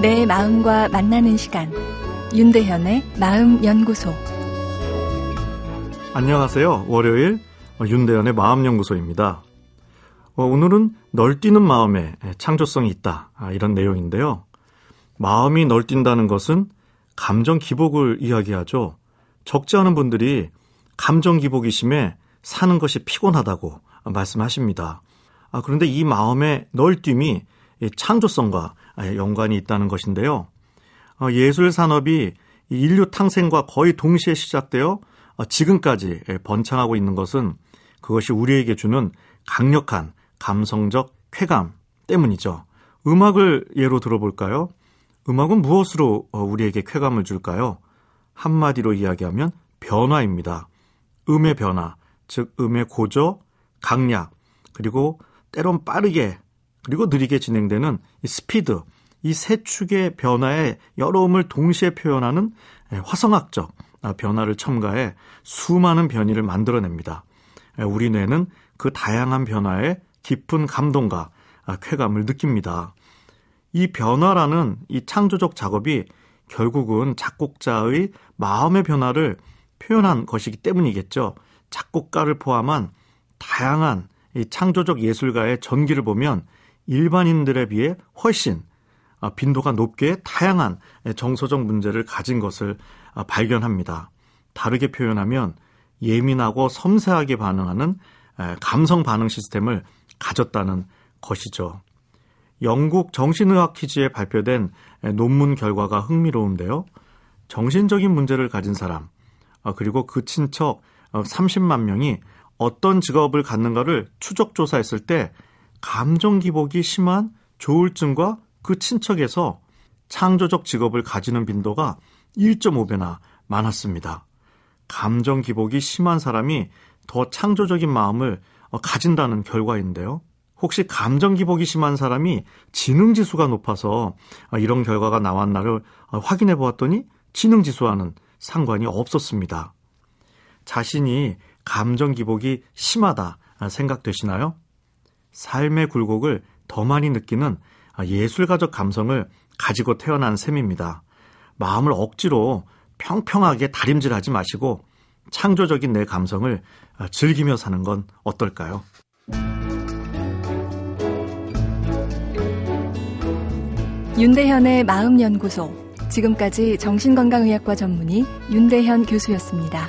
내 마음과 만나는 시간 윤대현의 마음연구소 안녕하세요. 월요일 윤대현의 마음연구소입니다. 어, 오늘은 널뛰는 마음에 창조성이 있다 아, 이런 내용인데요. 마음이 널뛴다는 것은 감정 기복을 이야기하죠. 적지 않은 분들이 감정 기복이 심해 사는 것이 피곤하다고 말씀하십니다. 아, 그런데 이 마음의 널뛰미 창조성과 연관이 있다는 것인데요. 어, 예술 산업이 인류 탕생과 거의 동시에 시작되어 어, 지금까지 번창하고 있는 것은 그것이 우리에게 주는 강력한 감성적 쾌감 때문이죠. 음악을 예로 들어볼까요? 음악은 무엇으로 어, 우리에게 쾌감을 줄까요? 한마디로 이야기하면 변화입니다. 음의 변화, 즉 음의 고조, 강약, 그리고 때론 빠르게 그리고 느리게 진행되는 이 스피드, 이 세 축의 변화의 여러 음을 동시에 표현하는 예, 화성학적 아, 변화를 첨가해 수많은 변이를 만들어냅니다. 예, 우리 뇌는 그 다양한 변화에 깊은 감동과 아, 쾌감을 느낍니다. 이 변화라는 이 창조적 작업이 결국은 작곡자의 마음의 변화를 표현한 것이기 때문이겠죠. 작곡가를 포함한 다양한 이 창조적 예술가의 전기를 보면 일반인들에 비해 훨씬 아, 빈도가 높게 다양한 정서적 문제를 가진 것을 아, 발견합니다. 다르게 표현하면 예민하고 섬세하게 반응하는 감성 반응 시스템을 가졌다는 것이죠. 영국 정신의학 퀴즈에 발표된 논문 결과가 흥미로운데요. 정신적인 문제를 가진 사람, 아, 그리고 그 친척 30만 어, 명이 어떤 직업을 갖는가를 추적 조사했을 때 감정 기복이 심한 조울증과 그 친척에서 창조적 직업을 가지는 빈도가 1.5배나 많았습니다. 감정 기복이 심한 사람이 더 창조적인 마음을 어, 가진다는 결과인데요. 혹시 감정 기복이 심한 사람이 지능 지수가 높아서 어, 이런 결과가 나왔나를 어, 확인해 보았더니 지능 지수와는 상관이 없었습니다. 자신이 감정 기복이 심하다 생각되시나요? 삶의 굴곡을 더 많이 느끼는 예술가적 감성을 가지고 태어난 셈입니다. 마음을 억지로 평평하게 다림질하지 마시고 창조적인 내 감성을 즐기며 사는 건 어떨까요? 윤대현의 마음연구소. 지금까지 정신건강의학과 전문의 윤대현 교수였습니다.